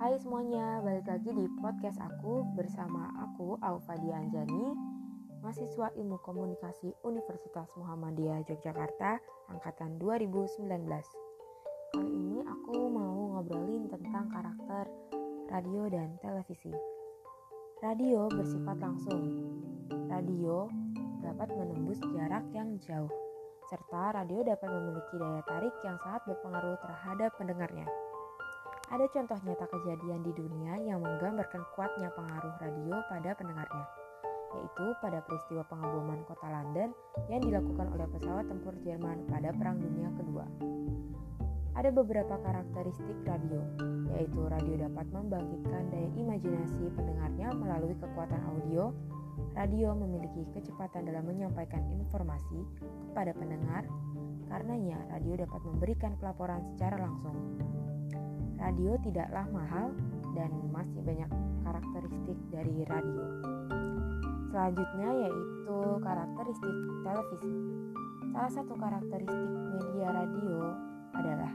Hai semuanya, balik lagi di podcast aku bersama aku Aufa Anjani, mahasiswa Ilmu Komunikasi Universitas Muhammadiyah Yogyakarta angkatan 2019. Kali ini aku mau ngobrolin tentang karakter radio dan televisi. Radio bersifat langsung. Radio dapat menembus jarak yang jauh, serta radio dapat memiliki daya tarik yang sangat berpengaruh terhadap pendengarnya. Ada contoh nyata kejadian di dunia yang menggambarkan kuatnya pengaruh radio pada pendengarnya, yaitu pada peristiwa pengeboman kota London yang dilakukan oleh pesawat tempur Jerman pada Perang Dunia Kedua. Ada beberapa karakteristik radio, yaitu radio dapat membangkitkan daya imajinasi pendengarnya melalui kekuatan audio. Radio memiliki kecepatan dalam menyampaikan informasi kepada pendengar, karenanya radio dapat memberikan pelaporan secara langsung radio tidaklah mahal dan masih banyak karakteristik dari radio. Selanjutnya yaitu karakteristik televisi. Salah satu karakteristik media radio adalah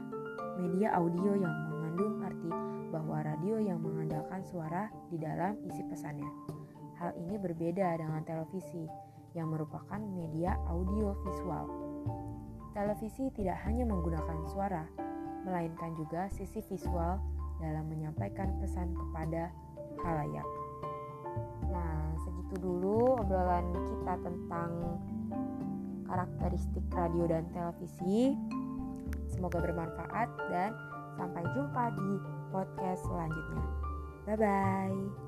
media audio yang mengandung arti bahwa radio yang mengandalkan suara di dalam isi pesannya. Hal ini berbeda dengan televisi yang merupakan media audio visual. Televisi tidak hanya menggunakan suara, melainkan juga sisi visual dalam menyampaikan pesan kepada halayak. Nah, segitu dulu obrolan kita tentang karakteristik radio dan televisi. Semoga bermanfaat dan sampai jumpa di podcast selanjutnya. Bye bye.